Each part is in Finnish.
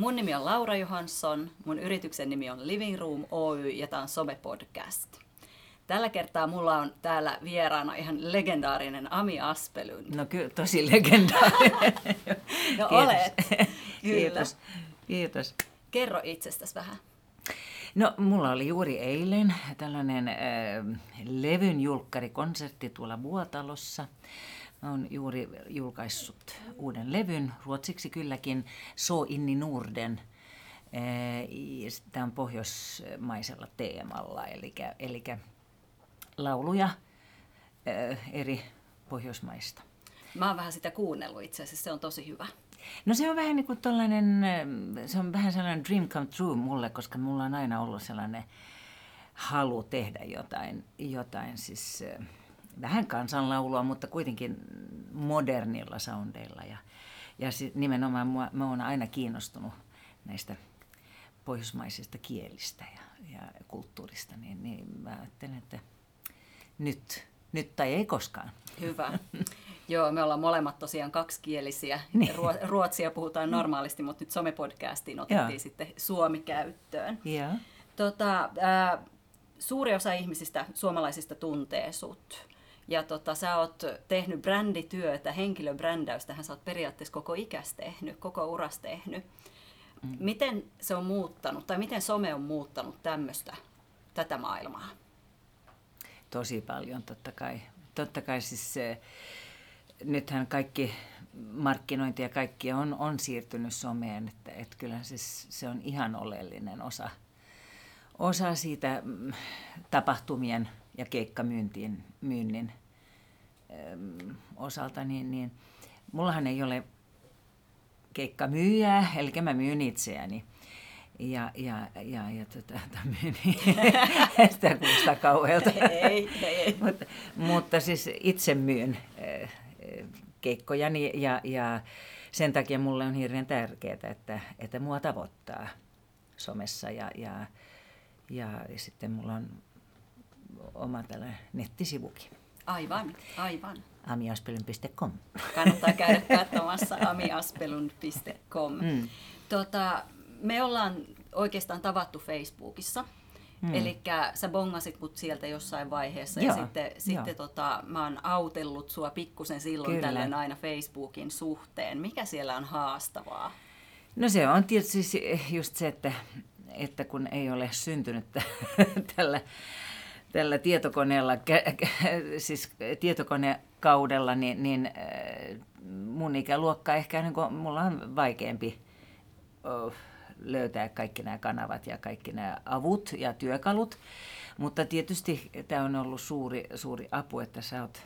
Mun nimi on Laura Johansson, mun yrityksen nimi on Living Room Oy ja tämä on Some-podcast. Tällä kertaa mulla on täällä vieraana ihan legendaarinen Ami Aspelund. No kyllä, tosi legendaarinen. no olet. Kiitos. Kiitos. Kerro itsestäsi vähän. No, mulla oli juuri eilen tällainen äh, levyn julkkarikonsertti tuolla Vuotalossa. Oon juuri julkaissut uuden levyn, ruotsiksi kylläkin, So inni Norden. Äh, Tämä on pohjoismaisella teemalla, eli, eli lauluja eri pohjoismaista. Mä oon vähän sitä kuunnellut itse asiassa, se on tosi hyvä. No se on vähän niin kuin tollainen, se on vähän sellainen dream come true mulle, koska mulla on aina ollut sellainen halu tehdä jotain, jotain siis vähän kansanlaulua, mutta kuitenkin modernilla soundeilla. Ja, ja sit nimenomaan mua, mä oon aina kiinnostunut näistä pohjoismaisista kielistä ja, ja kulttuurista, niin, niin mä ajattelen, että nyt, nyt tai ei koskaan. Hyvä. Joo, me ollaan molemmat tosiaan kaksikielisiä. Niin. Ruotsia puhutaan normaalisti, mutta nyt somepodcastiin otettiin Joo. sitten suomi käyttöön. Joo. Tota, äh, suuri osa ihmisistä, suomalaisista tuntee sut. Ja tota, sä oot tehnyt brändityötä, henkilöbrändäystähän sä oot periaatteessa koko ikäs tehnyt, koko uras tehnyt. Mm. Miten se on muuttanut, tai miten some on muuttanut tämmöistä, tätä maailmaa? Tosi paljon, totta kai. Totta kai siis se, nythän kaikki markkinointi ja kaikki on, on siirtynyt someen, että, että kyllä siis se on ihan oleellinen osa, osa siitä mm, tapahtumien ja keikkamyyntiin myynnin äm, osalta, niin, niin mullahan ei ole keikkamyyjää, eli mä myyn itseäni. Ja, ja, ja, ja tota, myyn sitä kuusta kauhealta. Ei, ei, ei. mutta, mutta siis itse myyn äh, keikkojani ja, ja sen takia mulle on hirveän tärkeää, että, että mua tavoittaa somessa ja, ja, ja sitten mulla on oma tällainen nettisivukin. Aivan, aivan. amiaspelun.com. Kannattaa käydä katsomassa amiaspelun.com. Mm. Tota, me ollaan oikeastaan tavattu Facebookissa. Hmm. Eli sä bongasit mut sieltä jossain vaiheessa Joo, ja sitten, sitten tota, mä oon autellut sua pikkusen silloin Kyllä. tällöin aina Facebookin suhteen. Mikä siellä on haastavaa? No se on tietysti just se, että, että kun ei ole syntynyt tällä, tällä tietokoneella, siis tietokonekaudella, niin, niin äh, mun ikäluokka ehkä niin kuin, mulla on vaikeampi löytää kaikki nämä kanavat ja kaikki nämä avut ja työkalut. Mutta tietysti tämä on ollut suuri, suuri apu, että sä oot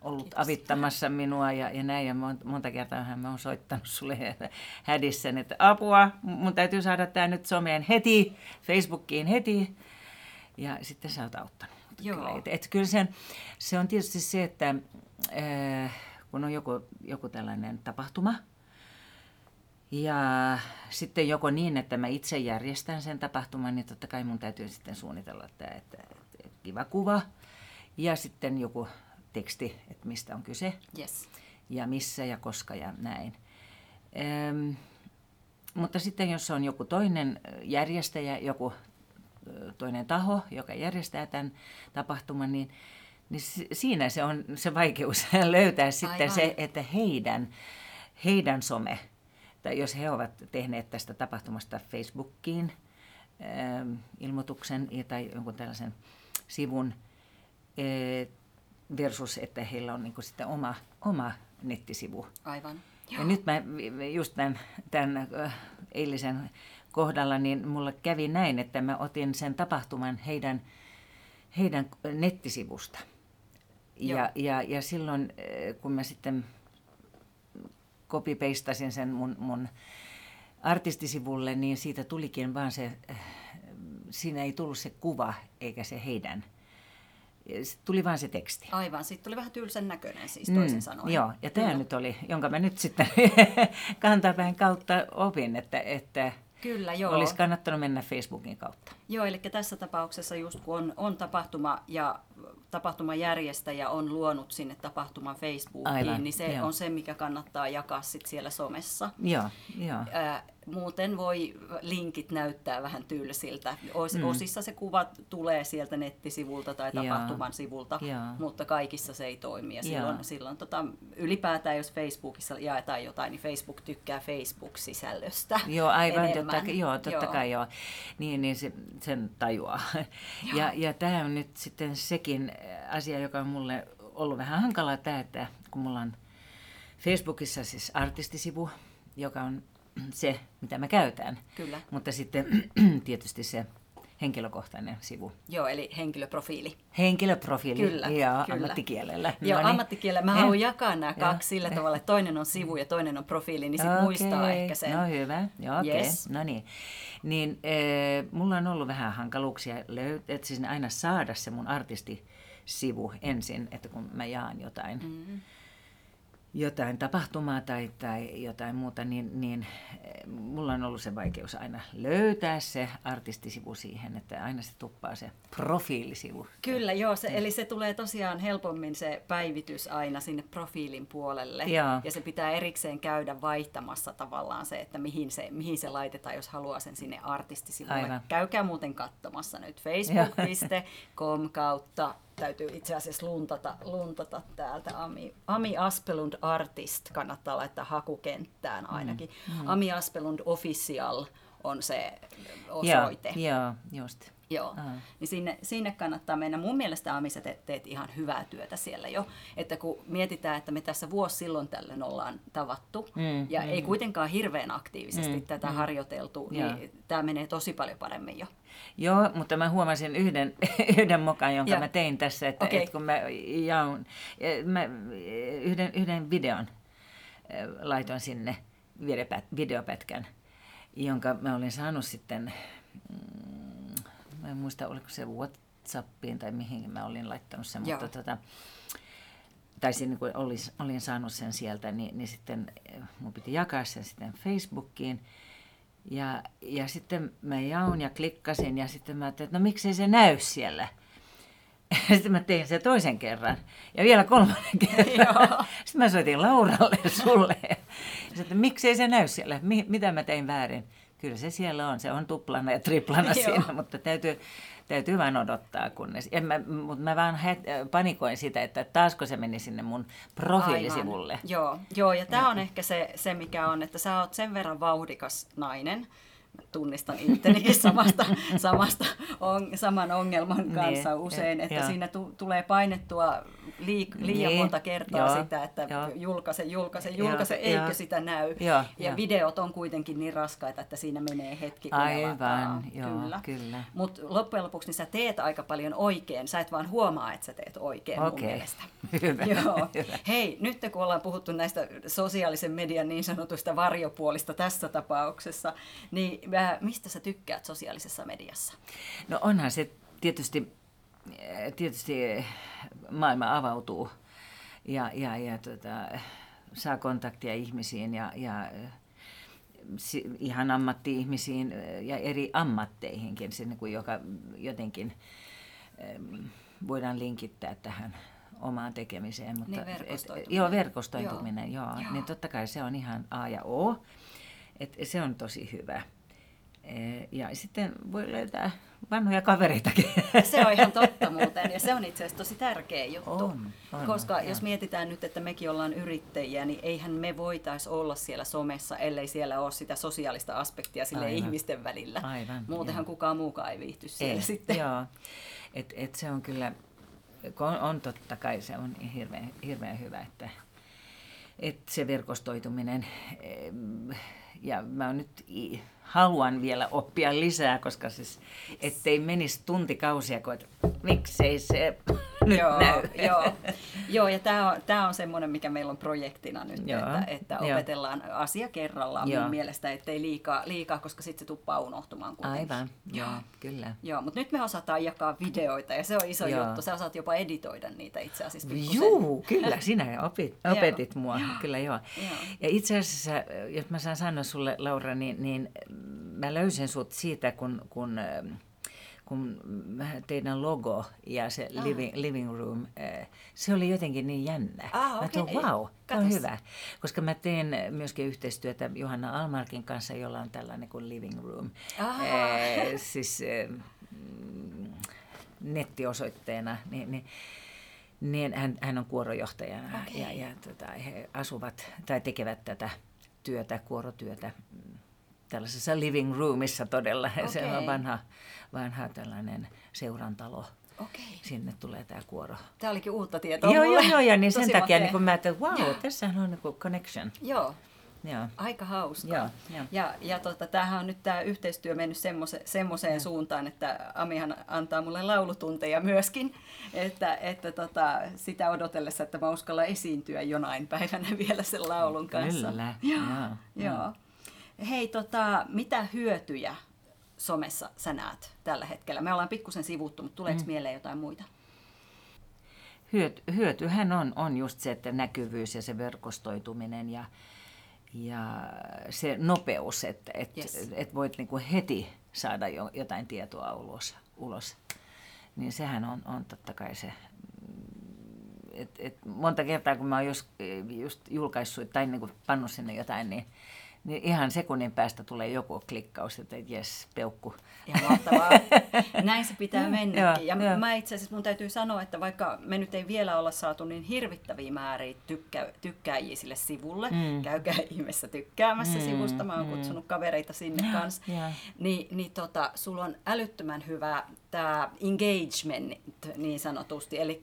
ollut Kiitos. avittamassa minua ja, ja näin. Ja monta kertaa mä oon soittanut sulle hädissä, että apua, mun täytyy saada tämä nyt someen heti, Facebookiin heti. Ja sitten sä oot auttanut. Joo. Kyllä, et, et kyllä sen, se on tietysti se, että äh, kun on joku, joku tällainen tapahtuma, ja sitten joko niin, että mä itse järjestän sen tapahtuman, niin totta kai mun täytyy sitten suunnitella tämä, että, että kiva kuva ja sitten joku teksti, että mistä on kyse yes. ja missä ja koska ja näin. Ehm, mutta sitten jos on joku toinen järjestäjä, joku toinen taho, joka järjestää tämän tapahtuman, niin, niin siinä se on se vaikeus löytää sitten Aivan. se, että heidän, heidän some tai jos he ovat tehneet tästä tapahtumasta Facebookiin ähm, ilmoituksen tai jonkun tällaisen sivun äh, versus, että heillä on niin sitten oma, oma nettisivu. Aivan. Joo. Ja nyt mä just tämän, tämän äh, eilisen kohdalla, niin mulla kävi näin, että mä otin sen tapahtuman heidän, heidän nettisivusta. Ja, ja, ja silloin, äh, kun mä sitten copy-pastasin sen mun, mun artistisivulle, niin siitä tulikin vaan se, äh, siinä ei tullut se kuva eikä se heidän. Sitten tuli vain se teksti. Aivan, sitten tuli vähän tylsän näköinen siis toisin mm, sanoen. Joo, ja tämä nyt oli, jonka mä nyt sitten kantapään kautta opin, että, että Kyllä, joo. Olisi kannattanut mennä Facebookin kautta. Joo, eli tässä tapauksessa just kun on, on tapahtuma ja tapahtuman järjestäjä on luonut sinne tapahtuman Facebookiin, Aivan, niin se joo. on se, mikä kannattaa jakaa sit siellä somessa. Joo, joo. Ää, muuten voi linkit näyttää vähän tylsiltä. Os, mm. Osissa se kuva tulee sieltä nettisivulta tai tapahtuman Jaa. sivulta, Jaa. mutta kaikissa se ei toimi. Ja silloin, silloin tota, ylipäätään, jos Facebookissa jaetaan jotain, niin Facebook tykkää Facebook-sisällöstä Joo, aivan, totta, joo, totta joo. kai joo. Niin, niin se, sen tajuaa. Joo. Ja, ja tämä on nyt sitten sekin asia, joka on mulle ollut vähän hankalaa tämä, että kun mulla on Facebookissa siis artistisivu, joka on se, mitä mä käytän. Kyllä. Mutta sitten tietysti se henkilökohtainen sivu. Joo, eli henkilöprofiili. Henkilöprofiili, kyllä, joo, kyllä. ammattikielellä. Joo, no ammattikielellä. Mä haluan jakaa nämä kaksi sillä tavalla, että toinen on sivu ja toinen on profiili, niin sitten okay. muistaa ehkä sen. No hyvä, joo okei, okay. yes. no niin. Niin äh, mulla on ollut vähän hankaluuksia löytää, että siis aina saada se mun artistisivu ensin, että kun mä jaan jotain. Mm-hmm jotain tapahtumaa tai, tai jotain muuta, niin, niin eh, mulla on ollut se vaikeus aina löytää se artistisivu siihen, että aina se tuppaa se profiilisivu. Kyllä, joo, se, eli se tulee tosiaan helpommin se päivitys aina sinne profiilin puolelle. Joo. Ja se pitää erikseen käydä vaihtamassa tavallaan se, että mihin se, mihin se laitetaan, jos haluaa sen sinne artistisivulle. Aivan. Käykää muuten katsomassa nyt facebook.com kautta täytyy itse asiassa luntata, luntata täältä. Ami, Ami Aspelund Artist kannattaa laittaa hakukenttään ainakin. Mm. Mm. Ami Aspelund Official on se osoite. Joo, joo just. Joo, uh-huh. niin sinne, sinne kannattaa mennä. Mun mielestä Amisa teet, teet ihan hyvää työtä siellä jo. Että kun mietitään, että me tässä vuosi silloin tällöin ollaan tavattu mm, ja mm. ei kuitenkaan hirveän aktiivisesti mm, tätä mm. harjoiteltu, niin tämä menee tosi paljon paremmin jo. Joo, mutta mä huomasin yhden, yhden mokan, jonka ja. mä tein tässä, että, okay. että kun mä jaun, mä yhden, yhden videon laitoin sinne videopätkän, jonka mä olin saanut sitten mm, mä en muista oliko se Whatsappiin tai mihin mä olin laittanut sen, Joo. mutta tota, tai niin kun olin, olin saanut sen sieltä, niin, niin sitten eh, mun piti jakaa sen sitten Facebookiin. Ja, ja sitten mä jaun ja klikkasin ja sitten mä ajattelin, että no miksei se näy siellä. Sitten mä tein sen toisen kerran ja vielä kolmannen kerran. Sitten mä soitin Lauralle sulle ja sitten, että miksei se näy siellä, mitä mä tein väärin kyllä se siellä on. Se on tuplana ja triplana siinä, mutta täytyy, täytyy vain odottaa. Kunnes, en mä, mutta mä vaan panikoin sitä, että taasko se meni sinne mun profiilisivulle. Aivan. Joo, joo, ja tämä on ehkä se, se, mikä on, että sä oot sen verran vauhdikas nainen, tunnistan ittenikin samasta, samasta on, saman ongelman niin, kanssa niin, usein, että joo. siinä tu, tulee painettua liik, liian niin, monta kertaa joo, sitä, että joo. julkaise, julkaise, julkaise, joo, eikö joo. sitä näy. Joo, ja jo. videot on kuitenkin niin raskaita, että siinä menee hetki, kun Aivan, joo, kyllä. kyllä. Mutta loppujen lopuksi niin sä teet aika paljon oikein, sä et vaan huomaa, että sä teet oikein okay. mun mielestä. Hyvä, joo. Hyvä. Hei, nyt kun ollaan puhuttu näistä sosiaalisen median niin sanotuista varjopuolista tässä tapauksessa, niin mistä sä tykkäät sosiaalisessa mediassa? No onhan se tietysti, tietysti maailma avautuu ja, ja, ja tota, saa kontaktia ihmisiin ja, ja ihan ammatti-ihmisiin ja eri ammatteihinkin, se, niin kuin joka jotenkin voidaan linkittää tähän omaan tekemiseen. Mutta niin verkostoituminen. Et, joo, verkostoituminen, joo. joo. Niin totta kai se on ihan A ja O. Et se on tosi hyvä. Eh, ja sitten voi löytää vanhoja kavereitakin. Se on ihan totta muuten ja se on itse asiassa tosi tärkeä juttu. On, on, koska on. jos mietitään nyt, että mekin ollaan yrittäjiä, niin eihän me voitaisi olla siellä somessa, ellei siellä ole sitä sosiaalista aspektia sille Aivan. ihmisten välillä. Aivan, Muutenhan joo. kukaan muukaan ei viihty siellä ei, sitten. Joo, et, et se on kyllä, on, on totta kai se on hirveän, hirveän hyvä, että, että se verkostoituminen, ja mä nyt haluan vielä oppia lisää, koska siis ettei menisi tuntikausia, kun että miksei se nyt joo, näy. Joo, joo ja tämä on, tää on semmoinen, mikä meillä on projektina nyt, joo, että, että opetellaan joo. asia kerrallaan joo. mun mielestä, ettei liikaa, liikaa koska sitten se tuppaa unohtumaan kuitenkin. Aivan, joo, joo kyllä. Joo, mutta nyt me osataan jakaa videoita ja se on iso joo. juttu. Sä osaat jopa editoida niitä itse asiassa. Joo, kyllä, sinä opit, opetit mua, joo. kyllä joo. joo. Ja itse asiassa, jos mä saan sanoa sulle Laura, niin, niin mä löysin sut siitä, kun, kun kun teidän logo ja se ah. living, living room, äh, se oli jotenkin niin jännä. Ah, okay. Mä tuon, wow, tämä on hyvä. Koska mä teen myöskin yhteistyötä Johanna Almarkin kanssa, jolla on tällainen kuin living room. Ah. Äh, siis äh, nettiosoitteena. Niin, niin, niin hän, hän on kuorojohtajana okay. ja, ja tota, he asuvat tai tekevät tätä työtä, kuorotyötä tällaisessa living roomissa todella. Okay. Se on vanha, vanha tällainen seurantalo. Okay. Sinne tulee tämä kuoro. Tämä olikin uutta tietoa Joo, mulle. joo, joo, ja niin sen takia niin kun mä ajattelin, että wow, tässä on niin connection. Joo, Joo. Aika hauska. Joo, joo. Ja, ja tota, tämähän on nyt tämä yhteistyö mennyt semmose, semmoiseen suuntaan, että Amihan antaa mulle laulutunteja myöskin, että, että tota, sitä odotellessa, että mä uskallan esiintyä jonain päivänä vielä sen laulun kanssa. Kyllä, joo. joo. joo. Hei, tota, mitä hyötyjä somessa sä näet tällä hetkellä? Me ollaan pikkusen sivuttu, mutta tuleeko mm. mieleen jotain muita? Hyöty, hyötyhän on, on just se, että näkyvyys ja se verkostoituminen ja, ja se nopeus, että et, yes. et voit niinku heti saada jo, jotain tietoa ulos. ulos. Niin sehän on, on totta kai se. Et, et monta kertaa, kun mä oon just, just julkaissut tai niinku pannut sinne jotain, niin niin ihan sekunnin päästä tulee joku klikkaus, että jes, peukku. Ihan mahtavaa. Näin se pitää mennäkin. Ja, ja mä itse asiassa mun täytyy sanoa, että vaikka me nyt ei vielä olla saatu niin hirvittäviä määriä tykkä, tykkääjiä sille sivulle, mm. käykää ihmeessä tykkäämässä mm. sivusta, mä oon mm. kutsunut kavereita sinne kanssa, yeah. niin, niin tota, sulla on älyttömän hyvä tämä engagement niin sanotusti, eli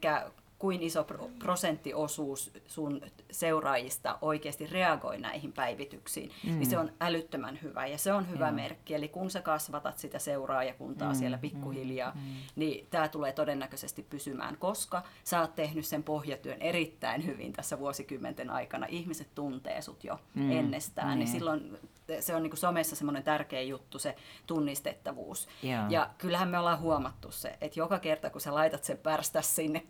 kuin iso prosenttiosuus sun seuraajista oikeasti reagoi näihin päivityksiin, niin mm. niin se on älyttömän hyvä ja se on hyvä mm. merkki. Eli kun sä kasvatat sitä seuraajakuntaa mm. siellä pikkuhiljaa, mm. niin tämä tulee todennäköisesti pysymään, koska sä oot tehnyt sen pohjatyön erittäin hyvin tässä vuosikymmenten aikana. Ihmiset tuntee sut jo mm. ennestään, mm. niin silloin se on niin kuin somessa semmoinen tärkeä juttu, se tunnistettavuus. Yeah. Ja kyllähän me ollaan huomattu se, että joka kerta kun sä laitat sen pärstä sinne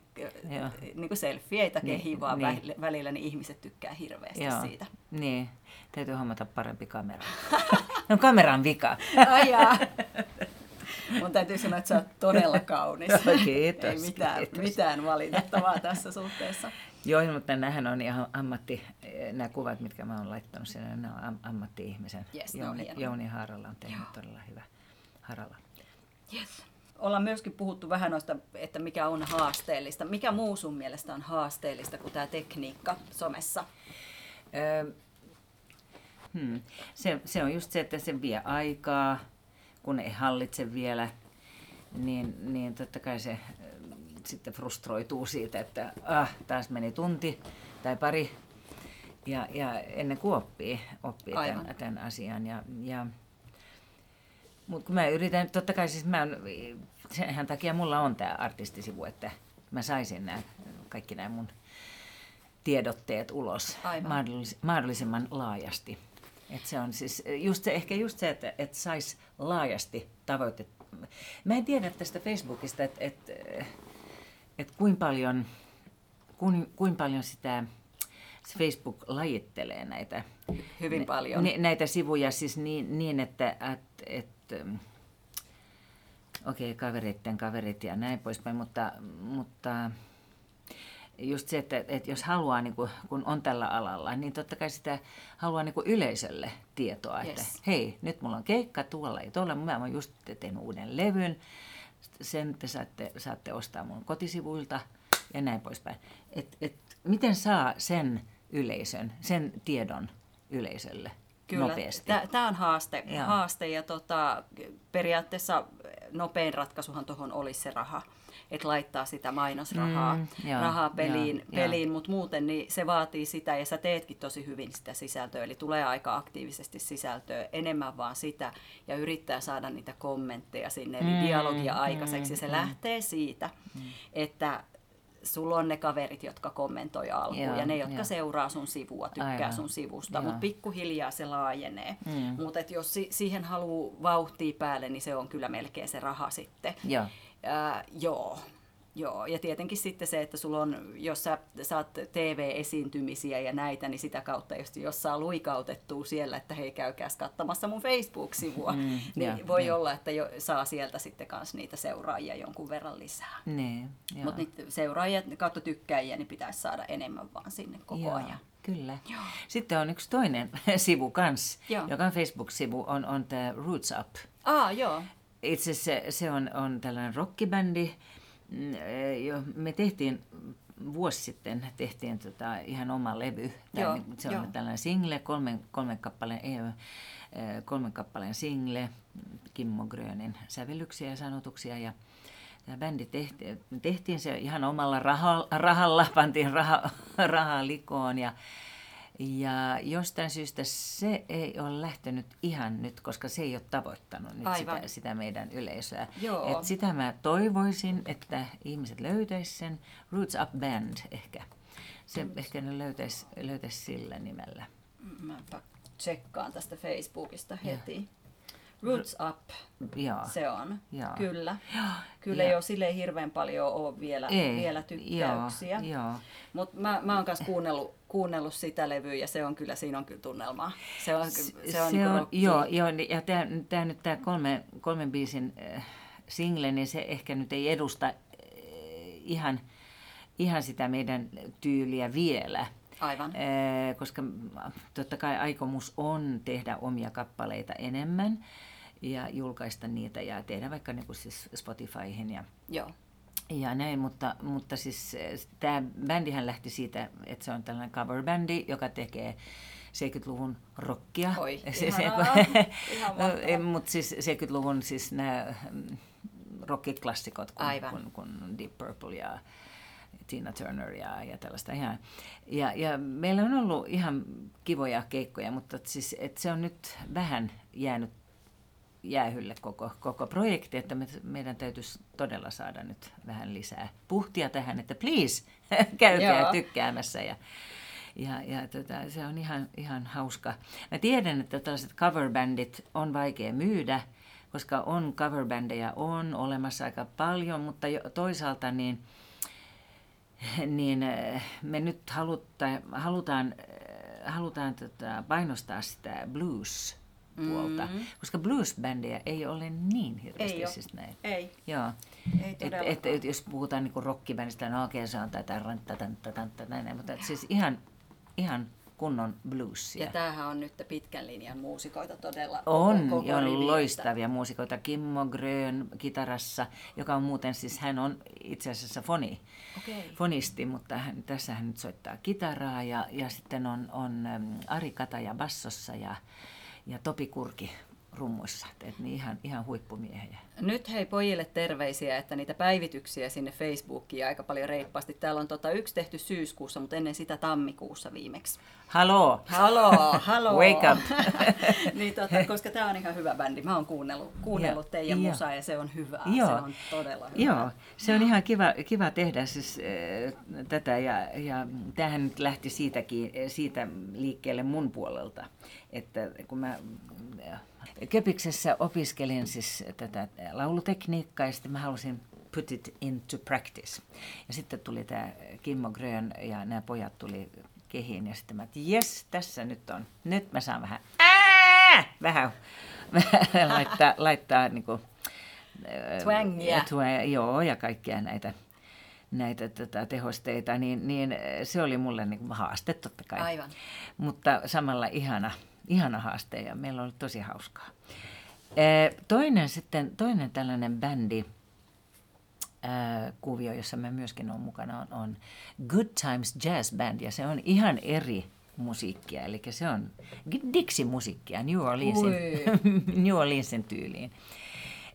yeah. niin kuin selfieitä niin, kehivaa niin. välillä, niin ihmiset tykkää hirveästi Joo. siitä. Niin, täytyy hommata parempi kamera. no kameran vika. Ai jaa. Mun täytyy sanoa, että sä oot todella kaunis. Kiitos, Ei mitään, kiitos. mitään valitettavaa tässä suhteessa. Joo, mutta nämähän on ihan ammatti, nämä kuvat, mitkä mä oon laittanut sinne, ne on ammatti-ihmisen. Yes, Jouni, Jouni Haaralla on tehnyt Joo. todella hyvä. Haralla. Yes. Ollaan myöskin puhuttu vähän noista, että mikä on haasteellista. Mikä muu sun mielestä on haasteellista kuin tämä tekniikka somessa? Öö, hmm. se, se on just se, että se vie aikaa, kun ei hallitse vielä, niin, niin totta kai se sitten frustroituu siitä, että ah, taas meni tunti tai pari ja, ja ennen kuin oppii, oppii tämän, tämän asian. Ja, ja, mutta kun mä yritän, totta kai siis mä, senhän takia mulla on tämä artistisivu, että mä saisin nämä, kaikki nämä mun tiedotteet ulos mahdollis, mahdollisimman laajasti. Et se on siis just se, ehkä just se, että, että saisi laajasti tavoite. Mä en tiedä tästä Facebookista, että, että että kuinka paljon, kuin, kuin paljon sitä Facebook lajittelee näitä, Hyvin paljon. Ne, näitä sivuja siis niin, niin että, että, että okei, okay, kavereiden kaverit ja näin poispäin, mutta, mutta just se, että, että jos haluaa, niin kuin, kun on tällä alalla, niin totta kai sitä haluaa niin kuin yleisölle tietoa, yes. että hei, nyt mulla on keikka tuolla ja tuolla, mä oon just tehnyt uuden levyn, sen te saatte, saatte ostaa mun kotisivuilta ja näin poispäin. Et, et, miten saa sen yleisön, sen tiedon yleisölle Kyllä, nopeasti? Tämä on haaste, haaste ja tota, periaatteessa nopein ratkaisuhan tuohon olisi se raha että laittaa sitä mainosrahaa mm, joo, rahaa peliin, joo, peliin mutta muuten niin se vaatii sitä ja sä teetkin tosi hyvin sitä sisältöä, eli tulee aika aktiivisesti sisältöä, enemmän vaan sitä ja yrittää saada niitä kommentteja sinne, eli mm, dialogia aikaiseksi ja se mm, lähtee siitä, mm. että sulla on ne kaverit, jotka kommentoi alkuun Joo, ja ne, jotka jo. seuraa sun sivua, tykkää Aivan. sun sivusta, mutta pikkuhiljaa se laajenee. Mm. Mutta jos si- siihen haluaa vauhtia päälle, niin se on kyllä melkein se raha sitten. Joo. Äh, joo. Joo, ja tietenkin sitten se, että sulla on, jos sä saat TV-esiintymisiä ja näitä, niin sitä kautta, jos, jos saa luikautettua siellä, että hei käykääs katsomassa mun Facebook-sivua, mm, niin ja, voi ja. olla, että jo, saa sieltä sitten kans niitä seuraajia jonkun verran lisää. Niin, Mutta niitä seuraajia kautta tykkäjiä, niin pitäisi saada enemmän vaan sinne koko joo. ajan. Kyllä. Joo. Sitten on yksi toinen sivu kans, joo. joka on Facebook-sivu, on, on tämä Roots Up. Ah, joo. Itse asiassa se, on, on tällainen rockibändi. Mm, jo, me tehtiin vuosi sitten tehtiin tota ihan oma levy. Joo, se on joo. tällainen single, kolmen, kolmen, kappaleen, ei, kolmen kappaleen single, Kimmo Grönin sävellyksiä ja sanotuksia. Ja tämä bändi tehtiin, tehtiin se ihan omalla rahalla, rahalla pantiin raha, rahaa likoon ja ja jostain syystä se ei ole lähtenyt ihan nyt, koska se ei ole tavoittanut nyt sitä, sitä meidän yleisöä. Joo. Et sitä mä toivoisin, että ihmiset löytäisivät sen. Roots Up Band ehkä. Se mm. ehkä ne löytäisi, löytäisi sillä nimellä. Mä tsekkaan tästä Facebookista heti. Ja. Roots Up, Joo. se on. Joo. Kyllä. Joo. Kyllä ja. ei ole silleen hirveän paljon ole vielä, ei. vielä tykkäyksiä. Mutta mä, mä oon kanssa kuunnellut, kuunnellut sitä levyä ja se on kyllä, siinä on kyllä tunnelmaa. Se on, se, se on, se on joo, joo, ja tämä nyt tämä kolme, kolmen biisin äh, single, niin se ehkä nyt ei edusta äh, ihan, ihan sitä meidän tyyliä vielä. Aivan. Äh, koska totta kai aikomus on tehdä omia kappaleita enemmän ja julkaista niitä ja tehdä vaikka niin kuin siis Spotifyhin ja, Joo. ja näin, mutta, mutta siis eh, tämä bändihän lähti siitä, että se on tällainen cover-bändi, joka tekee 70-luvun rockia. Oi, se, se, Mutta siis 70-luvun siis nämä mm, rockiklassikot, kun, kun, kun Deep Purple ja Tina Turner ja, ja tällaista ihan. Ja, ja meillä on ollut ihan kivoja keikkoja, mutta siis, et se on nyt vähän jäänyt jäähylle koko, koko projekti, että me, meidän täytyisi todella saada nyt vähän lisää puhtia tähän, että please, käykää Joo. tykkäämässä ja, ja, ja tota, se on ihan, ihan hauska. Mä tiedän, että tällaiset coverbändit on vaikea myydä, koska on coverbändejä on olemassa aika paljon, mutta jo, toisaalta niin, niin eh, me nyt halutaan, halutaan, halutaan tota, painostaa sitä blues puolta. Mm-hmm. Koska bluesbändejä ei ole niin hirveästi ei siis näin. Ei. Joo. Ei et, et, et, jos puhutaan niinku rockibändistä, no okei se on tätä näin, mutta siis ihan, ihan kunnon bluesia. Ja tämähän on nyt pitkän linjan muusikoita todella. On, koko ja on loistavia muusikoita. Kimmo Grön kitarassa, joka on muuten siis, hän on itse asiassa foni, okay. fonisti, mutta hän, tässä hän nyt soittaa kitaraa ja, ja sitten on, on Ari Kataja bassossa ja ja Topi Kurki rummuissa. Et niin ihan, ihan huippumiehiä. Nyt hei pojille terveisiä, että niitä päivityksiä sinne Facebookiin aika paljon reippaasti. Täällä on tota yksi tehty syyskuussa, mutta ennen sitä tammikuussa viimeksi. Haloo! Haloo, haloo! Wake up! niin, tota, koska tämä on ihan hyvä bändi. Mä oon kuunnellut, kuunnellut teidän ja, musaa ja se on hyvä. Joo. Se on todella hyvä. Joo, se on ihan kiva, kiva tehdä siis, äh, tätä ja, ja tämähän nyt lähti siitäkin, siitä liikkeelle mun puolelta. Että kun mä Köpiksessä opiskelin siis tätä laulutekniikkaa ja sitten mä halusin put it into practice. Ja sitten tuli tämä Kimmo Grön ja nämä pojat tuli kehiin ja sitten mä, että jes, tässä nyt on. Nyt mä saan vähän, ää, vähän, laittaa, laittaa niin kuin, Twangia. Twang, joo, ja kaikkia näitä näitä tota, tehosteita, niin, niin se oli mulle niin haaste totta kai. Aivan. Mutta samalla ihana, ihana haaste ja meillä oli tosi hauskaa. Toinen sitten, toinen tällainen bändi, kuvio, jossa mä myöskin olen mukana, on, on Good Times Jazz Band, ja se on ihan eri musiikkia, eli se on Dixie-musiikkia New Orleansin, New Orleansin tyyliin.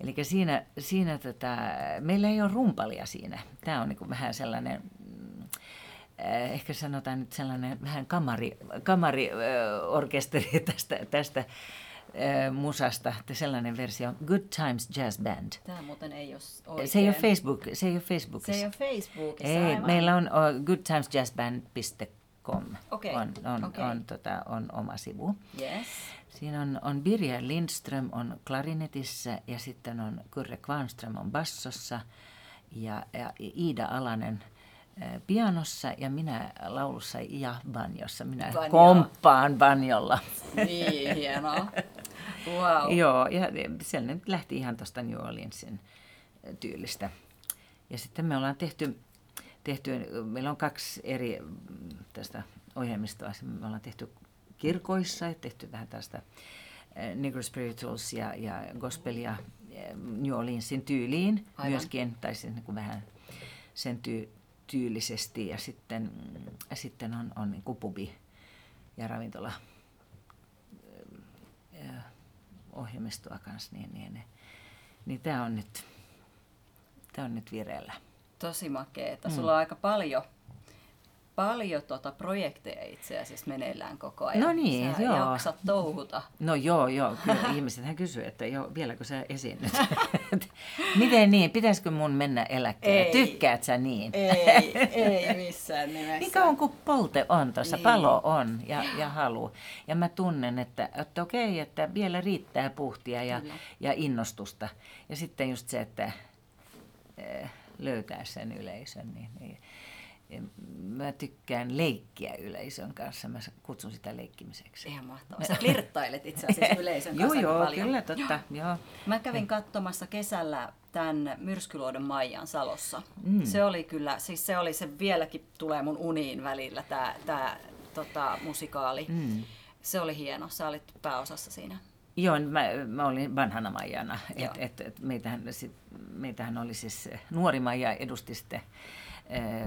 Eli siinä, siinä tota, meillä ei ole rumpalia siinä. Tämä on niin vähän sellainen Eh, ehkä sanotaan nyt sellainen vähän kamari, kamariorkesteri tästä, tästä äh, musasta, että sellainen versio, Good Times Jazz Band. Tämä muuten ei ole oikein. Se ei ole, Facebook, se ei ole Facebookissa. Se ei ole Facebookissa, ei, aivan. Meillä on uh, goodtimesjazzband.com okay. on, on, okay. on, tota, on oma sivu. Yes. Siinä on, on Birja Lindström on klarinetissä ja sitten on Kurre Kvarnström on bassossa ja, ja Iida Alanen eh, pianossa ja minä laulussa ja banjossa. Minä Banjo. komppaan banjolla. Niin, hienoa. Wow. Joo, ja se nyt lähti ihan tuosta New Orleansin tyylistä. Ja sitten me ollaan tehty, tehty meillä on kaksi eri mm, tästä ohjelmistoa. Me ollaan tehty kirkoissa ja tehty vähän tästä eh, Negro Spirituals ja, ja gospelia New Orleansin tyyliin Aivan. myöskin, tai siis niin kuin vähän sen tyy, tyylisesti. Ja sitten, mm, sitten on, on niin kuin pubi ja ravintola ohjelmistoa kanssa, niin, niin, niin, niin tämä on nyt, tää on nyt vireellä. Tosi makeeta. Sulla on aika paljon, paljon tota projekteja itse asiassa meneillään koko ajan. No niin, Sä joo. jaksat touhuta. No joo, joo, kyllä ihmisethän kysyy, että jo, vieläkö sä esiinnyt. Miten niin, pitäisikö mun mennä eläkkeelle? Ei. Tykkäät sä niin? Ei, ei missään nimessä. Niin kauan kuin polte on tuossa, Niin. palo on ja, ja halu. Ja mä tunnen, että, että okei, että vielä riittää puhtia ja, Kyllä. ja innostusta. Ja sitten just se, että eh, löytää sen yleisön. Niin, niin, mä tykkään leikkiä yleisön kanssa. Mä kutsun sitä leikkimiseksi. Ihan mahtavaa. Sä flirttailet itse asiassa yleisön Joo, kanssa joo, paljon. kyllä, totta. Joo. Mä kävin katsomassa kesällä tämän Myrskyluodon Maijan Salossa. Mm. Se oli kyllä, siis se oli se vieläkin tulee mun uniin välillä tämä tää, tota, musikaali. Mm. Se oli hieno, sä olit pääosassa siinä. Joo, mä, mä olin vanhana Maijana. Joo. Et, et, et meitähän, sit, meitähän oli siis nuori Maija edusti sitten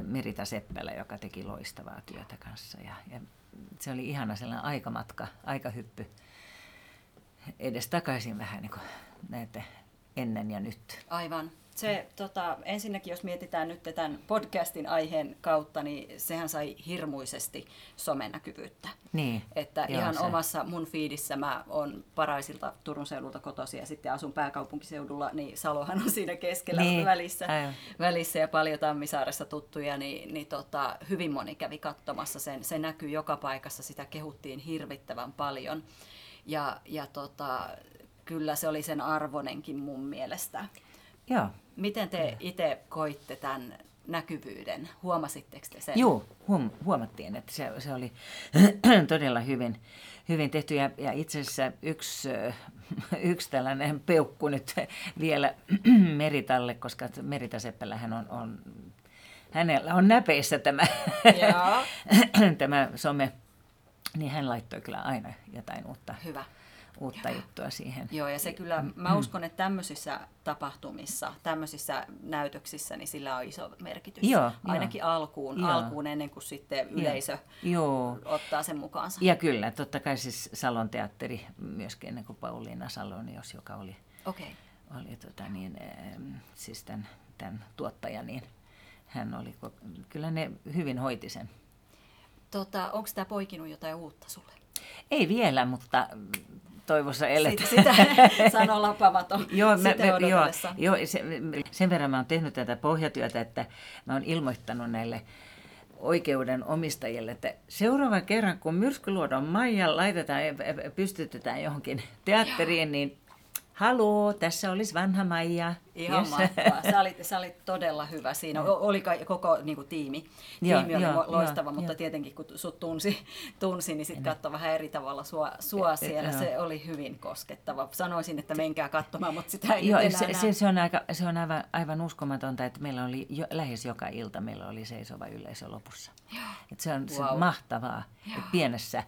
Merita Seppälä, joka teki loistavaa työtä kanssa. Ja, ja se oli ihana sellainen aikamatka, aikahyppy edes takaisin vähän niin kuin näitä ennen ja nyt. Aivan. Se, tota, ensinnäkin jos mietitään nyt tämän podcastin aiheen kautta, niin sehän sai hirmuisesti somenäkyvyyttä. Niin, Että joo, ihan se- omassa mun fiidissä mä on Paraisilta Turun seudulta kotoisin ja sitten asun pääkaupunkiseudulla, niin Salohan on siinä keskellä Niin, välissä, aivan. välissä ja paljon Tammisaaressa tuttuja, niin, niin tota, hyvin moni kävi katsomassa sen. Se näkyy joka paikassa, sitä kehuttiin hirvittävän paljon. Ja, ja tota, kyllä se oli sen arvonenkin mun mielestä. Joo, Miten te itse koitte tämän näkyvyyden? Huomasitteko te sen? Joo, huom, huomattiin, että se, se oli todella hyvin, hyvin tehty. Ja, ja itse asiassa yksi, ö, yksi tällainen peukku nyt vielä Meritalle, koska Merita Seppälähän on, on, hänellä on näpeissä tämä, tämä some, niin hän laittoi kyllä aina jotain uutta, Hyvä. Uutta juttua siihen. Joo, ja se kyllä, mä uskon, että tämmöisissä tapahtumissa, tämmöisissä näytöksissä, niin sillä on iso merkitys. Joo, Ainakin joo. alkuun, Joo. alkuun ennen kuin sitten yleisö Joo. ottaa sen mukaansa. Ja kyllä, totta kai siis Salon teatteri myöskin ennen kuin Pauliina Salonios, joka oli. Okay. oli tota niin, siis tämän, tämän tuottaja, niin hän oli, kyllä ne hyvin hoiti sen. Tota, Onko tämä poikinut jotain uutta sulle? Ei vielä, mutta mm, toivossa eletään. Sit, sitä sanoo lapamaton Joo, mä, sitä mä, joo, joo se, sen verran mä oon tehnyt tätä pohjatyötä, että mä oon ilmoittanut näille oikeuden omistajille, että seuraava kerran, kun Myrskyluodon Maija laitetaan, ja pystytetään johonkin teatteriin, niin haloo, tässä olisi vanha Maija. Ihan Yes. mahtavaa. Sä olit, sä olit todella hyvä siinä. Oli koko niin kuin, tiimi. Joo, Tiimi oli joo, lo- loistava, joo, mutta joo. tietenkin kun sut tunsi, tunsi niin sitten katsoi vähän eri tavalla sua, sua siellä. joo. Se oli hyvin koskettava. Sanoisin, että menkää katsomaan, mutta sitä ei Joo, enää se, se, se, on, aika, se on aivan, aivan uskomatonta, että meillä oli jo, lähes joka ilta meillä oli seisova yleisö lopussa. Et se on, se Wow. on mahtavaa, että pienessä,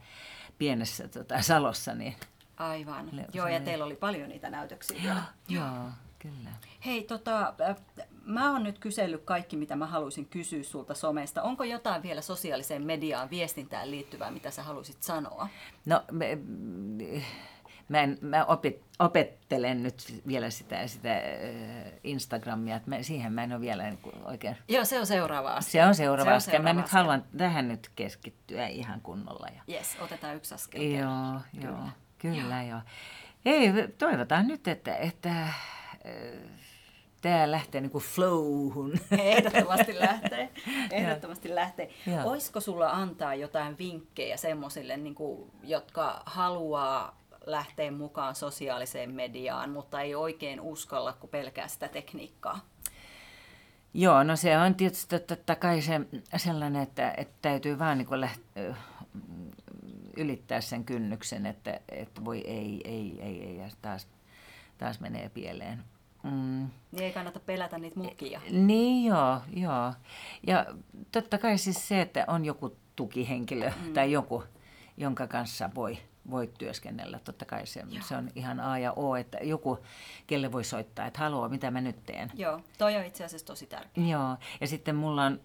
pienessä tota, salossa. Niin, Aivan. Le- Joo, ja teillä oli paljon niitä näytöksiä vielä. joo, kyllä. Hei, tota, mä oon nyt kysellyt kaikki, mitä mä haluaisin kysyä sulta somesta. Onko jotain vielä sosiaaliseen mediaan, viestintään liittyvää, mitä sä haluaisit sanoa? No, me, mä, en, mä opit, opettelen nyt vielä sitä, sitä äh, Instagramia, että mä, siihen mä en ole vielä niin kuin oikein... Joo, se on seuraava askel. Se on seuraava Se on askel. Mä nyt haluan tähän nyt keskittyä ihan kunnolla. Ja, Yes, otetaan yksi askel. Joo, kerrallaan. joo, kyllä joo. Ei, toivotaan nyt, että, että tämä lähtee niin kuin flowhun. Ehdottomasti lähtee. Ehdottomasti lähtee. Joo. Olisiko sulla antaa jotain vinkkejä semmoisille, niin kuin, jotka haluaa lähteä mukaan sosiaaliseen mediaan, mutta ei oikein uskalla, kun pelkää sitä tekniikkaa? Joo, no se on tietysti totta kai se sellainen, että, että täytyy vaan niin lähteä, ylittää sen kynnyksen, että, että voi ei, ei, ei, ei, ja taas, taas menee pieleen. Mm. Niin ei kannata pelätä niitä mukia. Niin joo, joo. Ja totta kai siis se, että on joku tukihenkilö mm. tai joku, jonka kanssa voi voit työskennellä. Totta kai se, se on ihan A ja O, että joku, kelle voi soittaa, että haluaa, mitä mä nyt teen. Joo, toi on itse asiassa tosi tärkeää. Joo, ja sitten mulla on,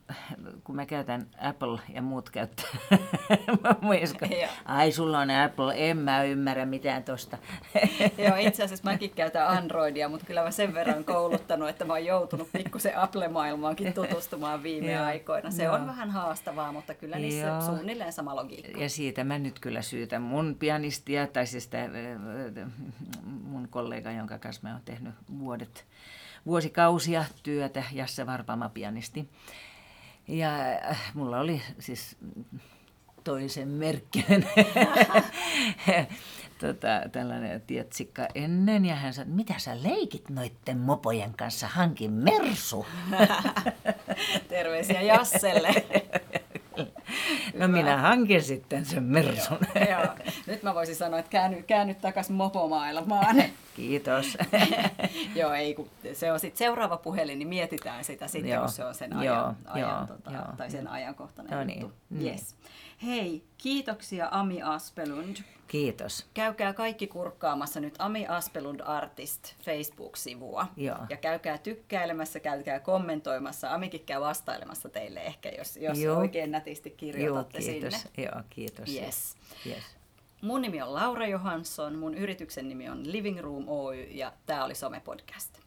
kun mä käytän Apple ja muut käyttää, ai sulla on Apple, en mä ymmärrä mitään tosta. Joo, itse asiassa mäkin käytän Androidia, mutta kyllä mä sen verran kouluttanut, että mä oon joutunut pikkusen Apple-maailmaankin tutustumaan viime aikoina. Se on vähän haastavaa, mutta kyllä niissä Joo. suunnilleen sama logiikka. Ja siitä mä nyt kyllä syytän mun pianistia, tai siis tämä, mun kollega, jonka kanssa mä oon tehnyt vuodet, vuosikausia työtä, Jasse Varpama pianisti. Ja äh, mulla oli siis toisen merkkinen tota, tällainen tietsikka ennen, ja hän sanoi, mitä sä leikit noitten mopojen kanssa, hankin mersu. Terveisiä Jasselle. No minä hankin sitten sen Mersun. Joo, joo. Nyt mä voisin sanoa, että käänny, käänny takaisin mopomaailmaan. Kiitos. joo, ei kun se on sitten seuraava puhelin, niin mietitään sitä sitten, joo. kun se on sen ajan, joo, ajan joo, tota, joo. tai sen ajankohtainen no niin. juttu. Mm. Hei, kiitoksia Ami Aspelund. Kiitos. Käykää kaikki kurkkaamassa nyt Ami Aspelund Artist Facebook-sivua. Joo. Ja käykää tykkäilemässä, käykää kommentoimassa. Amikin käy vastailemassa teille ehkä, jos, jos oikein nätisti kirjoitatte Joo, kiitos. sinne. Joo, kiitos. Yes. yes. Mun nimi on Laura Johansson, mun yrityksen nimi on Living Room Oy ja tämä oli Some Podcast.